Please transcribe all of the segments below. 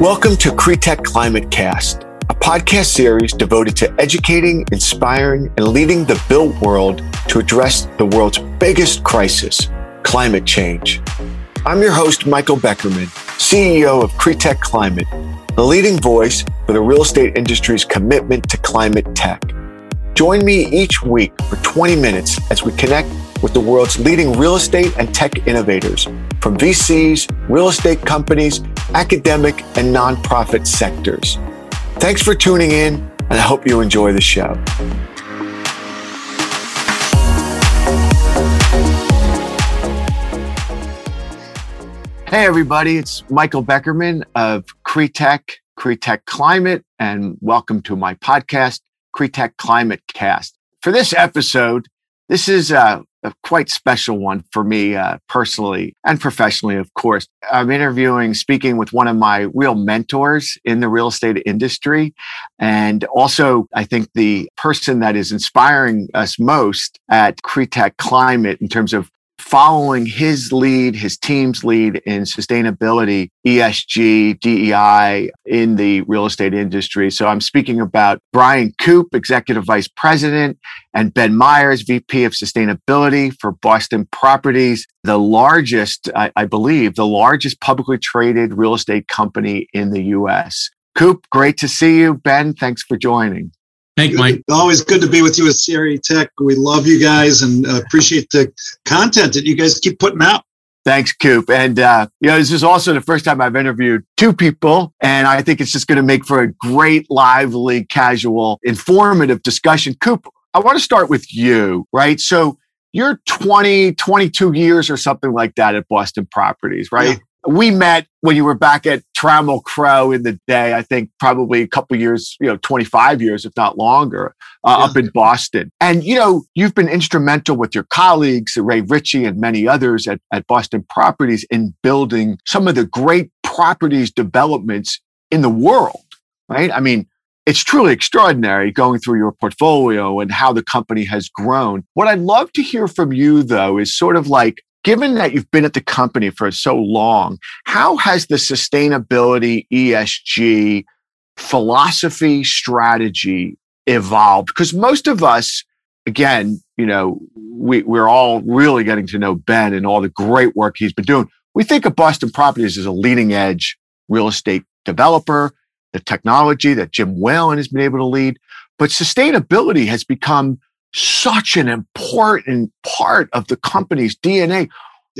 Welcome to CREtech Climate Cast, a podcast series devoted to educating, inspiring, and leading the built world to address the world's biggest crisis, climate change. I'm your host, Michael Beckerman, CEO of CREtech Climate, the leading voice for the real estate industry's commitment to climate tech. Join me each week for 20 minutes as we connect with the world's leading real estate and tech innovators from VCs, real estate companies, academic, and nonprofit sectors. Thanks for tuning in, and I hope you enjoy the show. Hey, everybody, it's Michael Beckerman of CREtech, CREtech Climate, and welcome to my podcast, CREtech Climate Cast. For this episode, this is uh, a quite special one for me uh, personally and professionally, of course. I'm interviewing, speaking with one of my real mentors in the real estate industry. And also, I think the person that is inspiring us most at CREtech Climate in terms of following his lead, his team's lead in sustainability, ESG, DEI in the real estate industry. So I'm speaking about Bryan Koop, Executive Vice President, and Ben Myers, VP of Sustainability for Boston Properties, the largest, I, I believe, the largest publicly traded real estate company in the US. Koop, great to see you. Ben, thanks for joining. Thank you, Mike. Always good to be with you at CRE Tech. We love you guys and appreciate the content that you guys keep putting out. Thanks, Koop. And, uh, you know, this is also the first time I've interviewed two people. And I think it's just going to make for a great, lively, casual, informative discussion. Koop, I want to start with you, right? So you're 20, 22 years or something like that at Boston Properties, right? Yeah we met when you were back at Trammell Crow in the day, I think probably a couple years, you know, 25 years, if not longer, uh, yeah. up in Boston. And, you know, you've been instrumental with your colleagues, Ray Ritchie and many others at, at Boston Properties in building some of the great properties developments in the world, right? I mean, it's truly extraordinary going through your portfolio and how the company has grown. What I'd love to hear from you, though, is sort of like given that you've been at the company for so long, how has the sustainability ESG philosophy strategy evolved? Because most of us, again, you know, we, we're all really getting to know Ben and all the great work he's been doing. We think of Boston Properties as a leading edge real estate developer, the technology that Jim Whalen has been able to lead. But sustainability has become such an important part of the company's DNA.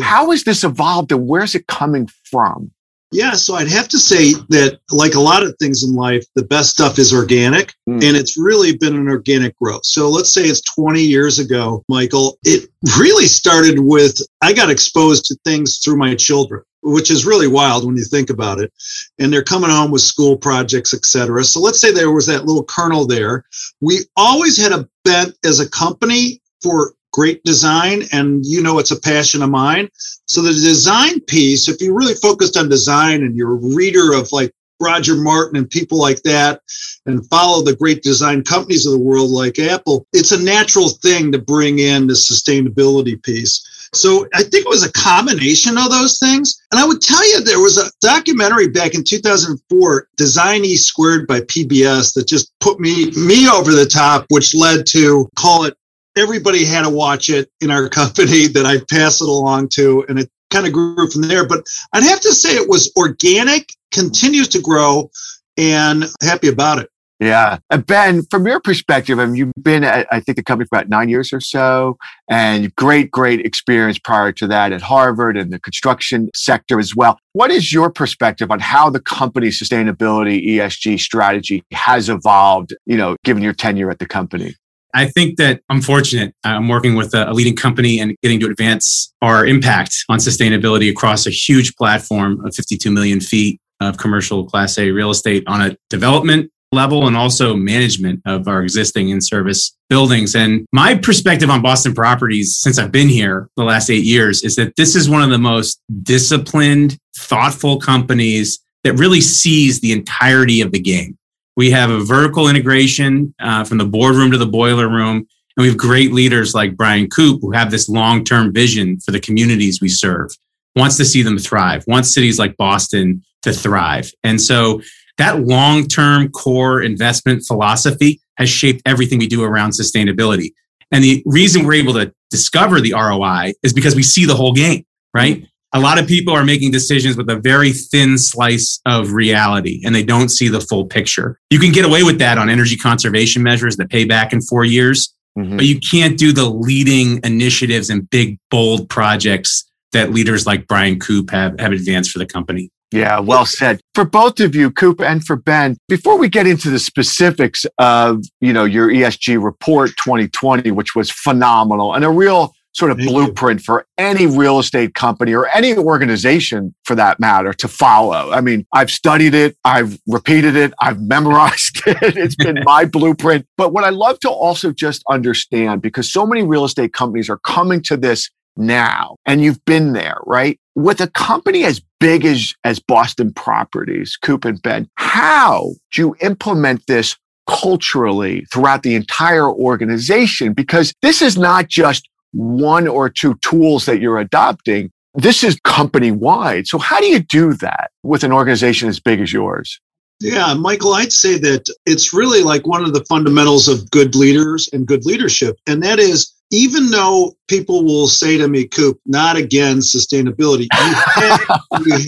How has this evolved and where's it coming from? Yeah, so I'd have to say that, like a lot of things in life, the best stuff is organic, mm. and it's really been an organic growth. So let's say it's 20 years ago, Michael. It really started with I got exposed to things through my children which is really wild when you think about it. And they're coming home with school projects, etc. So let's say there was that little kernel there. We always had a bent as a company for great design, and you know it's a passion of mine. So the design piece, if you really focused on design and you're a reader of like Roger Martin and people like that, and follow the great design companies of the world like Apple, it's a natural thing to bring in the sustainability piece. So I think it was a combination of those things. And I would tell you there was a documentary back in 2004, Design E Squared by PBS, that just put me me over the top, which led to call it. Everybody had to watch it in our company that I pass it along to, and it kind of grew from there. But I'd have to say it was organic, continues to grow, and happy about it. Yeah. Uh, ben, from your perspective, I mean, you've been at, I think, the company for about nine years or so, and great, great experience prior to that at Harvard and the construction sector as well. What is your perspective on how the company's sustainability ESG strategy has evolved, you know, given your tenure at the company? I think that I'm fortunate. I'm working with a leading company and getting to advance our impact on sustainability across a huge platform of 52 million feet of commercial class A real estate on a development level and also management of our existing in service buildings. And my perspective on Boston properties since I've been here the last eight years is that this is one of the most disciplined, thoughtful companies that really sees the entirety of the game. We have a vertical integration uh, from the boardroom to the boiler room. And we have great leaders like Bryan Koop who have this long term vision for the communities we serve, wants to see them thrive, wants cities like Boston to thrive. And so that long term core investment philosophy has shaped everything we do around sustainability. And the reason we're able to discover the ROI is because we see the whole game, right? A lot of people are making decisions with a very thin slice of reality and they don't see the full picture. You can get away with that on energy conservation measures that pay back in four years, mm-hmm. but you can't do the leading initiatives and big, bold projects that leaders like Bryan Koop have, have advanced for the company. Yeah, well said. For both of you, Koop and for Ben, before we get into the specifics of, you know, your ESG report 2020, which was phenomenal and a real sort of Thank blueprint you. for any real estate company or any organization for that matter to follow. I mean, I've studied it, I've repeated it, I've memorized it. It's been my blueprint. But what I love to also just understand, because so many real estate companies are coming to this now and you've been there, right? With a company as big as, as Boston Properties, Koop and Ben, how do you implement this culturally throughout the entire organization? Because this is not just one or two tools that you're adopting. This is company wide. So how do you do that with an organization as big as yours? Yeah, Michael, I'd say that it's really like one of the fundamentals of good leaders and good leadership. And that is even though people will say to me, Koop, not again sustainability, you have, you,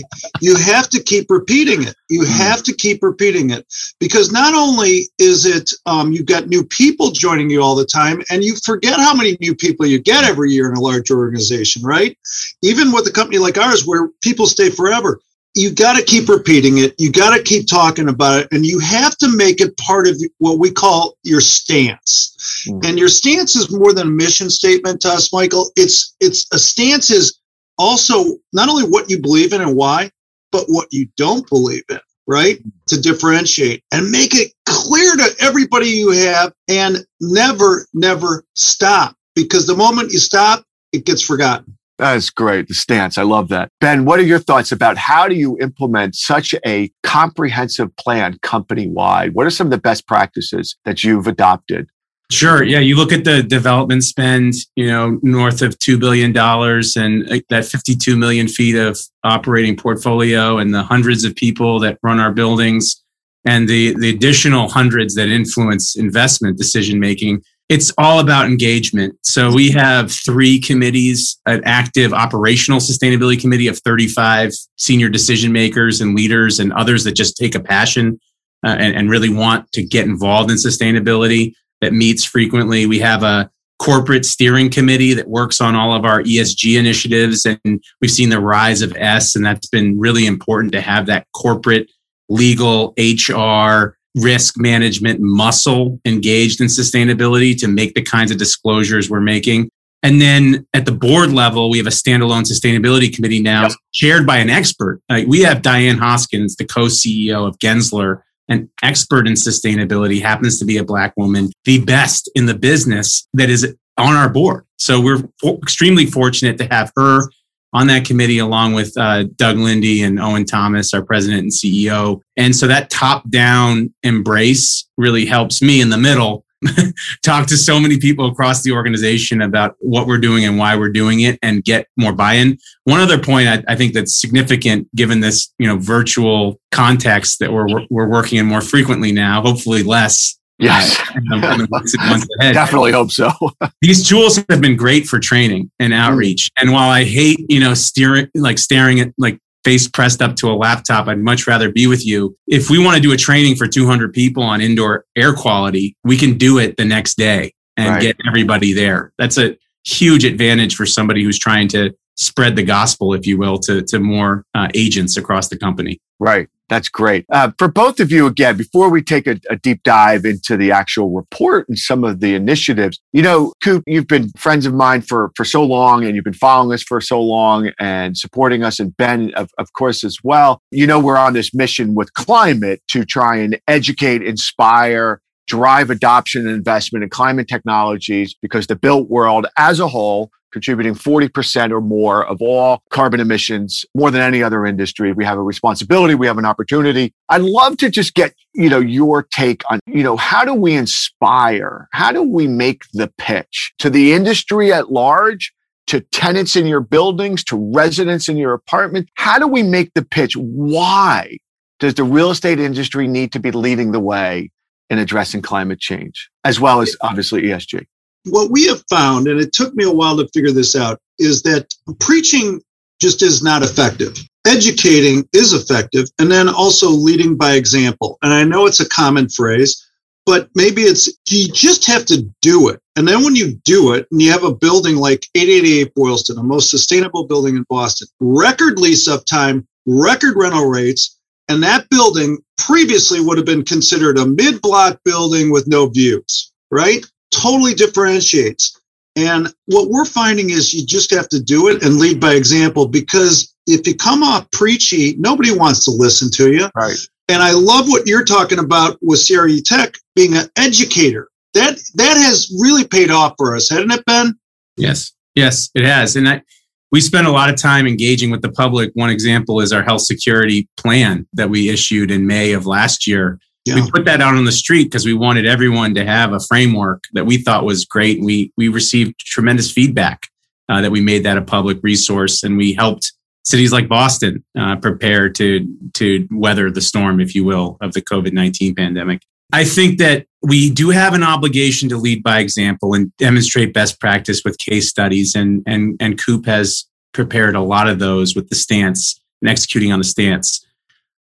you have to keep repeating it. You hmm. have to keep repeating it because not only is it um, you've got new people joining you all the time, and you forget how many new people you get every year in a large organization, right? Even with a company like ours, where people stay forever, you got to keep repeating it. You got to keep talking about it. And you have to make it part of what we call your stance. Mm-hmm. And your stance is more than a mission statement to us, Michael. It's, it's a stance is also not only what you believe in and why, but what you don't believe in, right? To differentiate and make it clear to everybody you have and never, never stop because the moment you stop, it gets forgotten. That's great. The stance. I love that. Ben, what are your thoughts about how do you implement such a comprehensive plan company wide? What are some of the best practices that you've adopted? Sure. Yeah. You look at the development spend, you know, north of $2 billion and uh, that 52 million feet of operating portfolio and the hundreds of people that run our buildings and the, the additional hundreds that influence investment decision making it's all about engagement. So we have three committees, an active operational sustainability committee of 35 senior decision makers and leaders and others that just take a passion uh, and, and really want to get involved in sustainability that meets frequently. We have a corporate steering committee that works on all of our ESG initiatives. And we've seen the rise of S, and that's been really important to have that corporate, legal, HR, risk management muscle engaged in sustainability to make the kinds of disclosures we're making. And then at the board level, we have a standalone sustainability committee now yep. chaired by an expert. Uh, we have Diane Hoskins, the co CEO of Gensler, an expert in sustainability, happens to be a black woman, the best in the business that is on our board. So we're extremely fortunate to have her on that committee along with uh, Doug Linde and Owen Thomas, our president and CEO. And so that top down embrace really helps me in the middle talk to so many people across the organization about what we're doing and why we're doing it and get more buy-in. One other point I, I think that's significant given this, you know, virtual context that we're, we're working in more frequently now, hopefully less Yes. Definitely hope so. These tools have been great for training and mm. outreach. And while I hate, you know, steering, like staring at like face pressed up to a laptop, I'd much rather be with you. If we want to do a training for 200 people on indoor air quality, we can do it the next day and right. get everybody there. That's a huge advantage for somebody who's trying to spread the gospel, if you will, to, to more uh, agents across the company. Right. That's great. Uh, for both of you, again, before we take a, a, deep dive into the actual report and some of the initiatives, you know, Koop, you've been friends of mine for, for so long and you've been following us for so long and supporting us, and Ben, of, of course, as well. You know, we're on this mission with climate to try and educate, inspire, drive adoption and investment in climate technologies because the built world as a whole contributing 40% or more of all carbon emissions, more than any other industry. We have a responsibility. We have an opportunity. I'd love to just get, you know, your take on, you know, how do we inspire? How do we make the pitch to the industry at large? to tenants in your buildings, to residents in your apartment? How do we make the pitch? Why does the real estate industry need to be leading the way in addressing climate change, as well as obviously ESG? What we have found, and it took me a while to figure this out, is that preaching just is not effective. Educating is effective, and then also leading by example. And I know it's a common phrase, but maybe it's you just have to do it. And then when you do it, and you have a building like 888 Boylston, the most sustainable building in Boston, record lease up time, record rental rates, and that building previously would have been considered a mid block building with no views, right? Totally differentiates. And what we're finding is you just have to do it and lead by example because if you come off preachy, nobody wants to listen to you. Right. And I love what you're talking about with CRE Tech being an educator. That that has really paid off for us, hasn't it, Ben? Yes, yes, it has. And I, we spend a lot of time engaging with the public. One example is our health security plan that we issued in May of last year. Yeah. We put that out on the street because we wanted everyone to have a framework that we thought was great. We we received tremendous feedback uh, that we made that a public resource, and we helped cities like Boston uh, prepare to to weather the storm, if you will, of the COVID nineteen pandemic. I think that we do have an obligation to lead by example and demonstrate best practice with case studies, and and and Koop has prepared a lot of those with the stance and executing on the stance.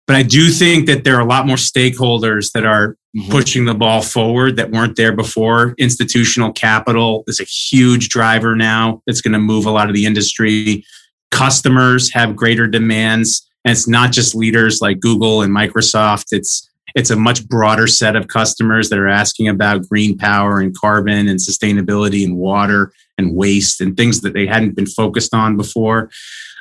But I do think that there are a lot more stakeholders that are mm-hmm. pushing the ball forward that weren't there before. Institutional capital is a huge driver now that's going to move a lot of the industry customers have greater demands and it's not just leaders like google and microsoft it's it's a much broader set of customers that are asking about green power and carbon and sustainability and water and waste and things that they hadn't been focused on before.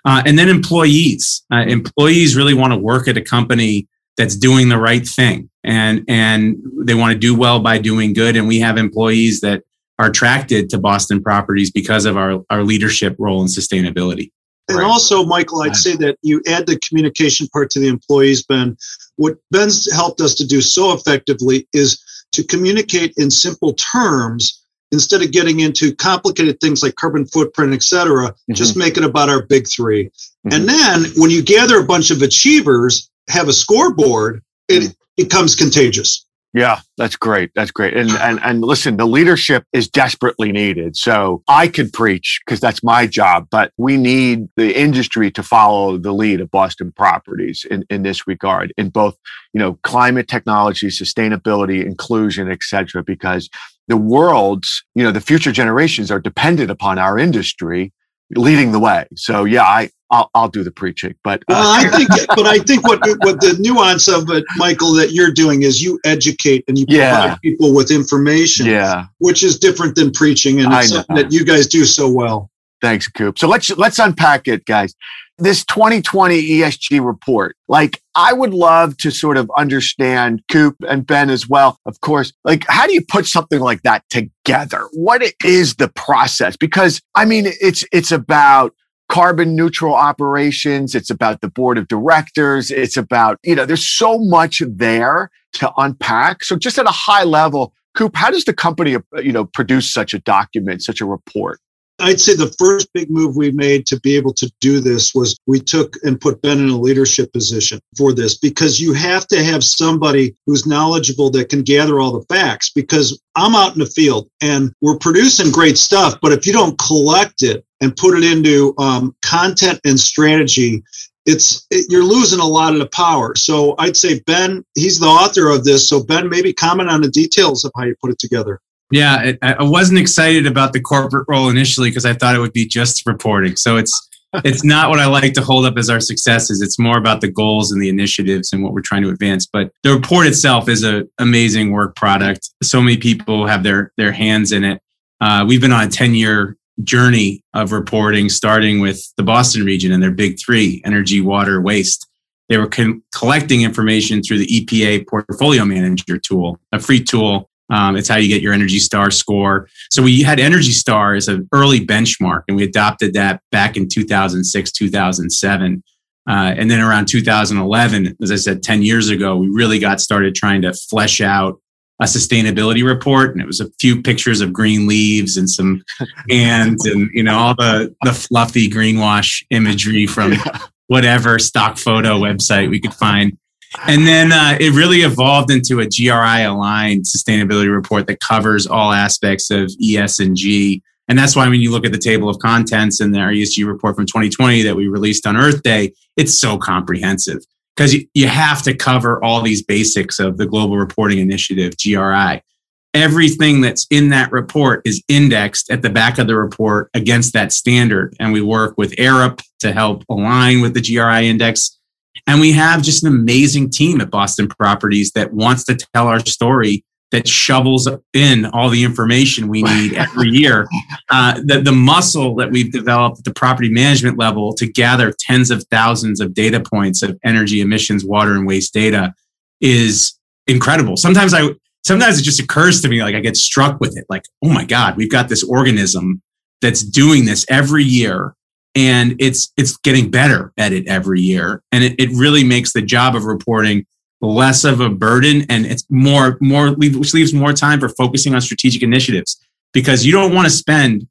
Uh, and then employees. Uh, employees really want to work at a company that's doing the right thing and and they want to do well by doing good. And we have employees that are attracted to boston properties because of our, our leadership role in sustainability. And right. also, Michael, I'd say that you add the communication part to the employees, Ben. What Ben's helped us to do so effectively is to communicate in simple terms instead of getting into complicated things like carbon footprint, et cetera, mm-hmm. just make it about our big 3 mm-hmm. And then when you gather a bunch of achievers, have a scoreboard, it mm-hmm. becomes contagious. Yeah, that's great. That's great. And and and listen, the leadership is desperately needed. So I could preach because that's my job, but we need the industry to follow the lead of Boston Properties in, in this regard, in both, you know, climate technology, sustainability, inclusion, et cetera, because the world's, you know, the future generations are dependent upon our industry leading the way. So yeah, I I'll, I'll do the preaching, but uh. well, I think, but I think what what the nuance of it, Michael, that you're doing is you educate and you yeah. provide people with information, yeah, which is different than preaching, and it's something that you guys do so well. Thanks, Koop. So let's let's unpack it, guys. This 2020 ESG report, like I would love to sort of understand Koop and Ben as well. Of course, like how do you put something like that together? What is the process? Because I mean, it's it's about carbon neutral operations. It's about the board of directors. It's about, you know, there's so much there to unpack. So just at a high level, Koop, how does the company, you know, produce such a document, such a report? I'd say the first big move we made to be able to do this was we took and put Ben in a leadership position for this because you have to have somebody who's knowledgeable that can gather all the facts because I'm out in the field and we're producing great stuff, but if you don't collect it and put it into um, content and strategy, it's it, you're losing a lot of the power. So I'd say Ben, he's the author of this. So Ben, maybe comment on the details of how you put it together. Yeah, it, I wasn't excited about the corporate role initially because I thought it would be just reporting. So it's it's not what I like to hold up as our successes. It's more about the goals and the initiatives and what we're trying to advance. But the report itself is an amazing work product. So many people have their their hands in it. Uh, we've been on a ten year journey of reporting, starting with the Boston region and their big three: energy, water, waste. They were con- collecting information through the EPA Portfolio Manager tool, a free tool um, it's how you get your Energy Star score. So we had Energy Star as an early benchmark, and we adopted that back in 2006, 2007. Uh, and then around 2011, as I said, 10 years ago, we really got started trying to flesh out a sustainability report and it was a few pictures of green leaves and some ants and you know all the the fluffy greenwash imagery from whatever stock photo website we could find and then uh, it really evolved into a GRI aligned sustainability report that covers all aspects of ES and that's why when you look at the table of contents in our ESG report from 2020 that we released on Earth Day, it's so comprehensive because you have to cover all these basics of the Global Reporting Initiative, GRI. Everything that's in that report is indexed at the back of the report against that standard. And we work with Arup to help align with the GRI index and we have just an amazing team at Boston Properties that wants to tell our story that shovels in all the information we need every year. Uh, the, the muscle that we've developed at the property management level to gather tens of thousands of data points of energy emissions, water, and waste data is incredible. Sometimes I, sometimes it just occurs to me like I get struck with it. Like, oh my God, we've got this organism that's doing this every year and it's it's getting better at it every year. And it, it really makes the job of reporting less of a burden and it's more more which leaves more time for focusing on strategic initiatives. Because you don't want to spend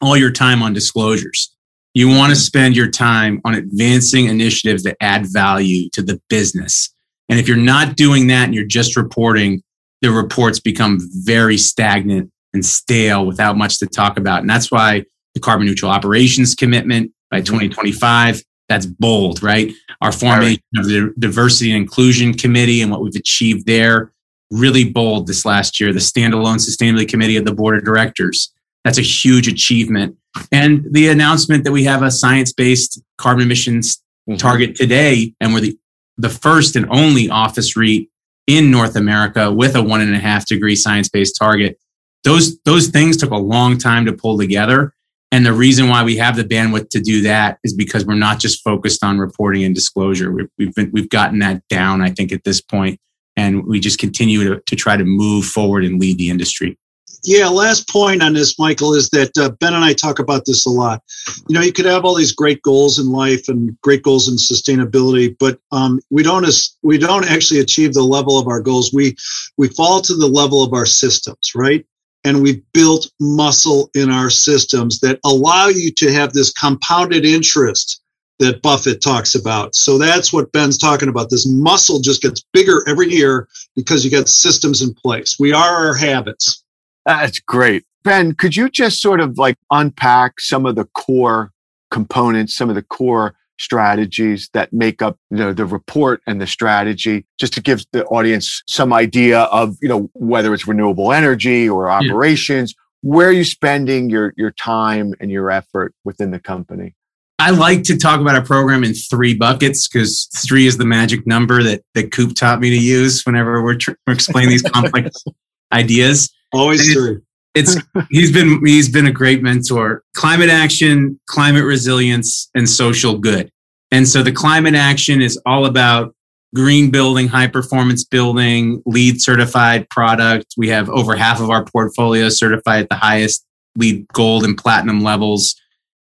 all your time on disclosures. You want to spend your time on advancing initiatives that add value to the business. And if you're not doing that and you're just reporting the reports become very stagnant and stale without much to talk about. And that's why the carbon neutral operations commitment by mm-hmm. 2025. That's bold, right? Our formation right. of the diversity and inclusion committee and what we've achieved there, really bold this last year. The standalone sustainability committee of the board of directors. That's a huge achievement. And the announcement that we have a science based carbon emissions mm-hmm. target today, and we're the, the first and only office REIT in North America with a one and a half degree science based target. Those, those things took a long time to pull together. And the reason why we have the bandwidth to do that is because we're not just focused on reporting and disclosure. We've, we've, been, we've gotten that down, I think, at this point, and we just continue to, to try to move forward and lead the industry. Yeah, last point on this, Michael, is that uh, Ben and I talk about this a lot. You know, you could have all these great goals in life and great goals in sustainability, but um, we don't we don't actually achieve the level of our goals. We we fall to the level of our systems, right? And we've built muscle in our systems that allow you to have this compounded interest that Buffett talks about. So that's what Ben's talking about. This muscle just gets bigger every year because you got systems in place. We are our habits. That's great. Ben, could you just sort of like unpack some of the core components, some of the core strategies that make up you know, the report and the strategy, just to give the audience some idea of you know whether it's renewable energy or operations. Yeah. Where are you spending your your time and your effort within the company? I like to talk about a program in three buckets because three is the magic number that that Koop taught me to use whenever we're, tr- we're explaining these complex ideas. Always three it's he's been he's been a great mentor. Climate action, climate resilience, and social good. And so the climate action is all about green building, high performance building, LEED certified product. We have over half of our portfolio certified at the highest LEED gold and platinum levels.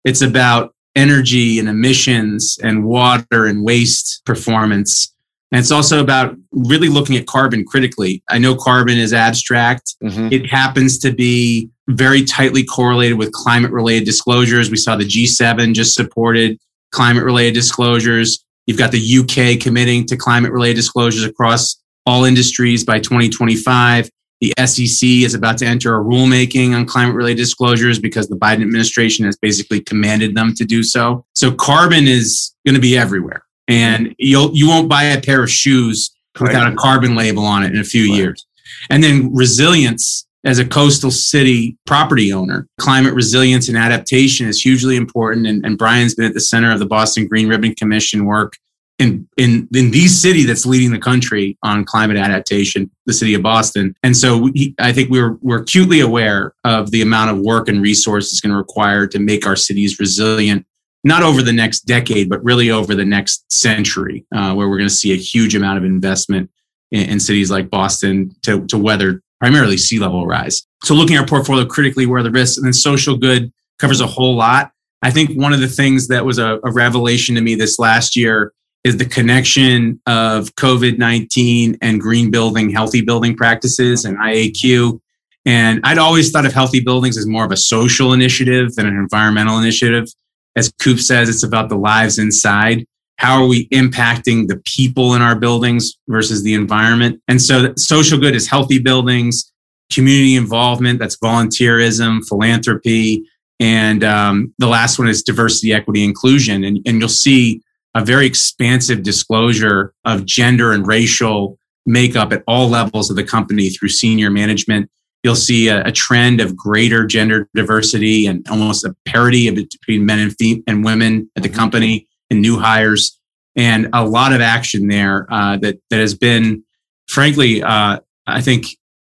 It's about energy and emissions and water and waste performance. And it's also about really looking at carbon critically. I know carbon is abstract. Mm-hmm. It happens to be very tightly correlated with climate related disclosures. We saw the G7 just supported climate related disclosures. You've got the UK committing to climate related disclosures across all industries by 2025. The SEC is about to enter a rulemaking on climate related disclosures because the Biden administration has basically commanded them to do so. So carbon is going to be everywhere and you'll you won't buy a pair of shoes without a carbon label on it in a few right. years. And then resilience as a coastal city property owner, climate resilience and adaptation is hugely important. And, and Bryan's been at the center of the Boston Green Ribbon Commission work in, in, in the city that's leading the country on climate adaptation, the city of Boston. And so we, I think we're, we're acutely aware of the amount of work and resources going to require to make our cities resilient not over the next decade, but really over the next century, uh, where we're going to see a huge amount of investment in, in, cities like Boston to, to weather primarily sea level rise. So looking at our portfolio critically, where the risks, and then social good covers a whole lot. I think one of the things that was a, a revelation to me this last year is the connection of COVID 19 and green building, healthy building practices and IAQ. And I'd always thought of healthy buildings as more of a social initiative than an environmental initiative. As Koop says, it's about the lives inside. How are we impacting the people in our buildings versus the environment? And so social good is healthy buildings, community involvement, that's volunteerism, philanthropy. And um, the last one is diversity, equity, inclusion. And, and you'll see a very expansive disclosure of gender and racial makeup at all levels of the company through senior management. You'll see a, a trend of greater gender diversity and almost a parity between men and, fem- and women at the mm-hmm. company and new hires, and a lot of action there uh, that that has been, frankly, uh, I think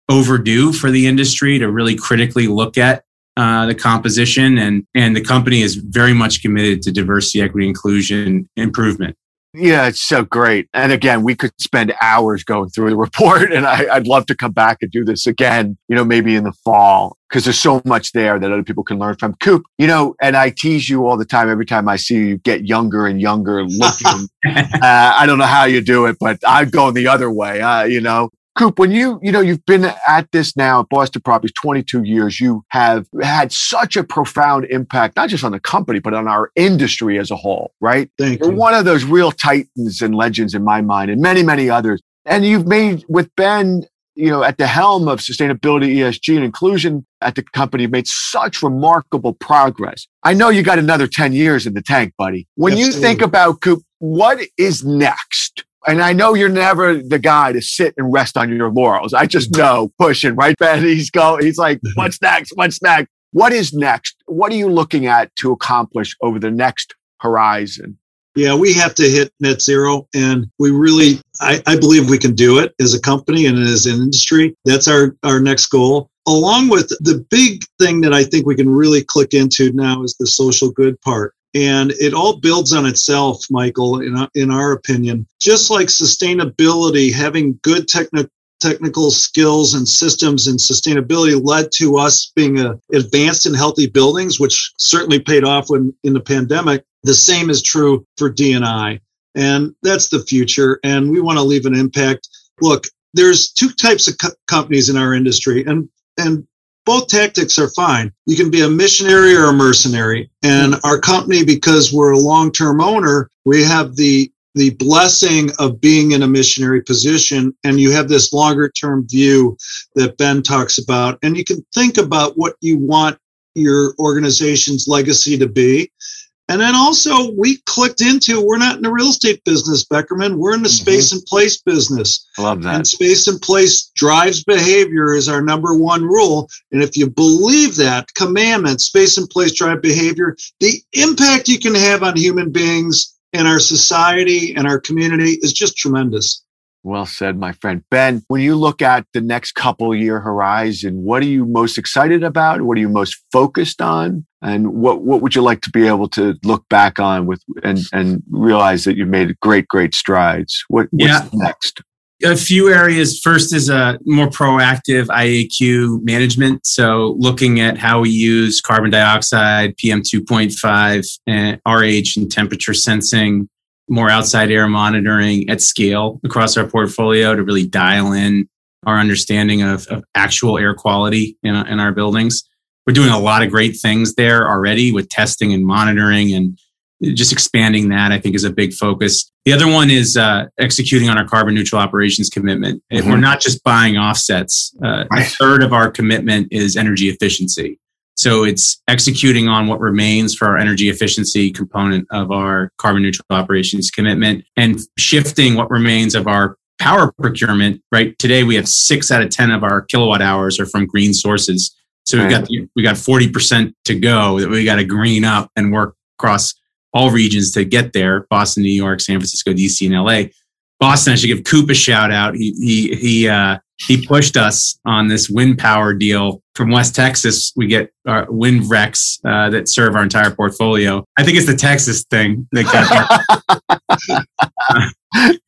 overdue for the industry to really critically look at uh, the composition. And and the company is very much committed to diversity equity inclusion improvement yeah it's so great. And again we could spend hours going through the report and I, would love to come back and do this again you know maybe in the fall because there's so much there that other people can learn from. Koop you know and i tease you all the time every time i see you get younger and younger looking. Uh, i don't know how you do it but i'm going the other way uh, you know Koop, when you, you know, you've been at this now at Boston Properties 22 years, you have had such a profound impact, not just on the company, but on our industry as a whole, right? Thank You're you. one of those real titans and legends in my mind and many, many others. And you've made with Ben, you know, at the helm of sustainability, ESG and inclusion at the company, made such remarkable progress. I know you got another 10 years in the tank, buddy. When Absolutely. you think about Koop, what is next? And I know you're never the guy to sit and rest on your laurels. I just know pushing, right, Ben? He's go, he's like, what's next? What's next? What is next? What are you looking at to accomplish over the next horizon? Yeah, we have to hit net zero. And we really, I, I believe we can do it as a company and as an industry. That's our, our next goal along with the big thing that I think we can really click into now is the social good part. And it all builds on itself, Michael, in, in our opinion. Just like sustainability, having good technical technical skills and systems and sustainability led to us being a, advanced in healthy buildings, which certainly paid off when in the pandemic. The same is true for DNI. And that's the future. And we want to leave an impact. Look, there's two types of co- companies in our industry, and and both tactics are fine. You can be a missionary or a mercenary. And our company, because we're a long-term owner, we have the the blessing of being in a missionary position and you have this longer term view that Ben talks about and you can think about what you want your organization's legacy to be and then also, we clicked into we're not in the real estate business, Beckerman. We're in the mm-hmm. space and place business. I love that. And space and place drives behavior is our number one rule. And if you believe that commandment, space and place drive behavior, the impact you can have on human beings and our society and our community is just tremendous. Well said, my friend. Ben, when you look at the next couple year horizon, what are you most excited about? What are you most focused on? And what, what would you like to be able to look back on with and, and realize that you've made great, great strides? What, what's yeah. next? a few areas. First is a more proactive IAQ management. So looking at how we use carbon dioxide, PM 2.5, and RH and temperature sensing more outside air monitoring at scale across our portfolio to really dial in our understanding of, of actual air quality in, in our buildings. We're doing a lot of great things there already with testing and monitoring and just expanding that, I think, is a big focus. The other one is uh, executing on our carbon neutral operations commitment. Mm-hmm. We're not just buying offsets. Uh, right. A third of our commitment is energy efficiency. So it's executing on what remains for our energy efficiency component of our carbon neutral operations commitment and shifting what remains of our power procurement. Right today, we have six out of 10 of our kilowatt hours are from green sources. So we've got, we got 40% to go that we got to green up and work across all regions to get there. Boston, New York, San Francisco, DC, and LA. Boston, I should give Koop a shout out. He, he, he, uh, he pushed us on this wind power deal from West Texas. We get our wind RECs uh, that serve our entire portfolio. I think it's the Texas thing that got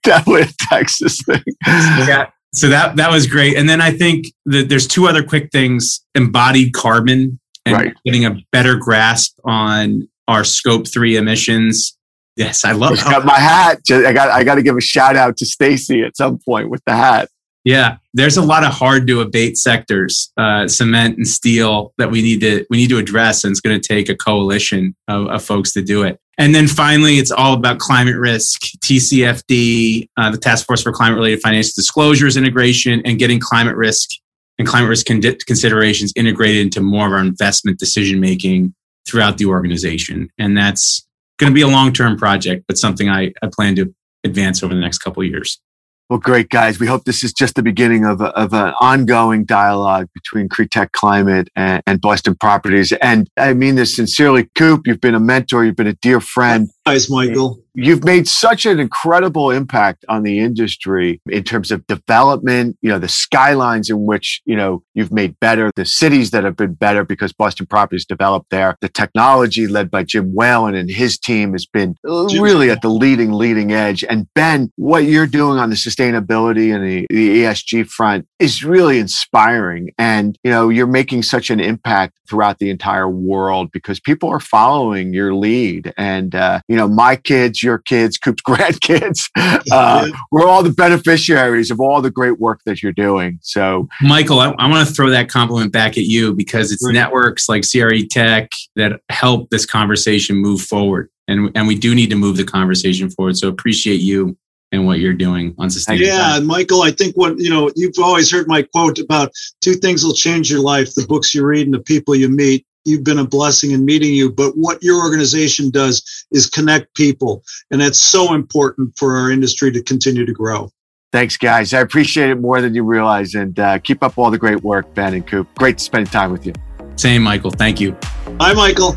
definitely a Texas thing. yeah. So that that was great. And then I think that there's two other quick things: embodied carbon and right. getting a better grasp on our scope three emissions Yes, I love. I got my hat. I got. I got to give a shout out to Stacy at some point with the hat. Yeah, there's a lot of hard to abate sectors, uh, cement and steel, that we need to we need to address, and it's going to take a coalition of, of, folks to do it. And then finally, it's all about climate risk, TCFD, uh, the Task Force for Climate Related Financial Disclosures integration, and getting climate risk and climate risk con- considerations integrated into more of our investment decision making throughout the organization. And that's going to be a long term project, but something I, I plan to advance over the next couple years. Well, great guys. We hope this is just the beginning of, a, of an ongoing dialogue between Cretech Climate and, and, Boston Properties. And I mean this sincerely, Koop. You've been a mentor. You've been a dear friend. Thanks, Michael you've made such an incredible impact on the industry in terms of development, you know, the skylines in which, you know, you've made better, the cities that have been better because Boston Properties developed there, the technology led by Jim Whalen and his team has been really at the leading, leading edge. And Ben, what you're doing on the sustainability and the, the ESG front is really inspiring. And, you know, you're making such an impact throughout the entire world because people are following your lead. And, uh, you know, my kids, your kids, Koop's grandkids. Uh, we're all the beneficiaries of all the great work that you're doing. So, Michael, I, I want to throw that compliment back at you because it's right. networks like CRE Tech that help this conversation move forward. And, and we do need to move the conversation forward. So appreciate you and what you're doing on sustainability. Yeah, Michael, I think what you know, you've always heard my quote about two things will change your life: the books you read and the people you meet you've been a blessing in meeting you. But what your organization does is connect people. And that's so important for our industry to continue to grow. Thanks, guys. I appreciate it more than you realize. And uh, keep up all the great work, Ben and Koop. Great to spend time with you. Same, Michael. Thank you. Bye, Michael.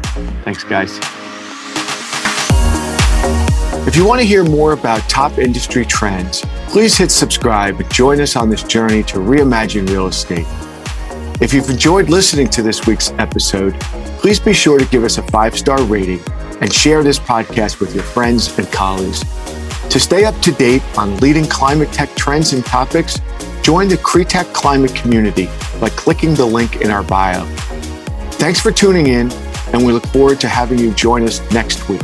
Thanks, guys. If you want to hear more about top industry trends, please hit subscribe and join us on this journey to reimagine real estate. If you've enjoyed listening to this week's episode, please be sure to give us a five star rating and share this podcast with your friends and colleagues. To stay up to date on leading climate tech trends and topics, join the Cretech Climate community by clicking the link in our bio. Thanks for tuning in, and we look forward to having you join us next week.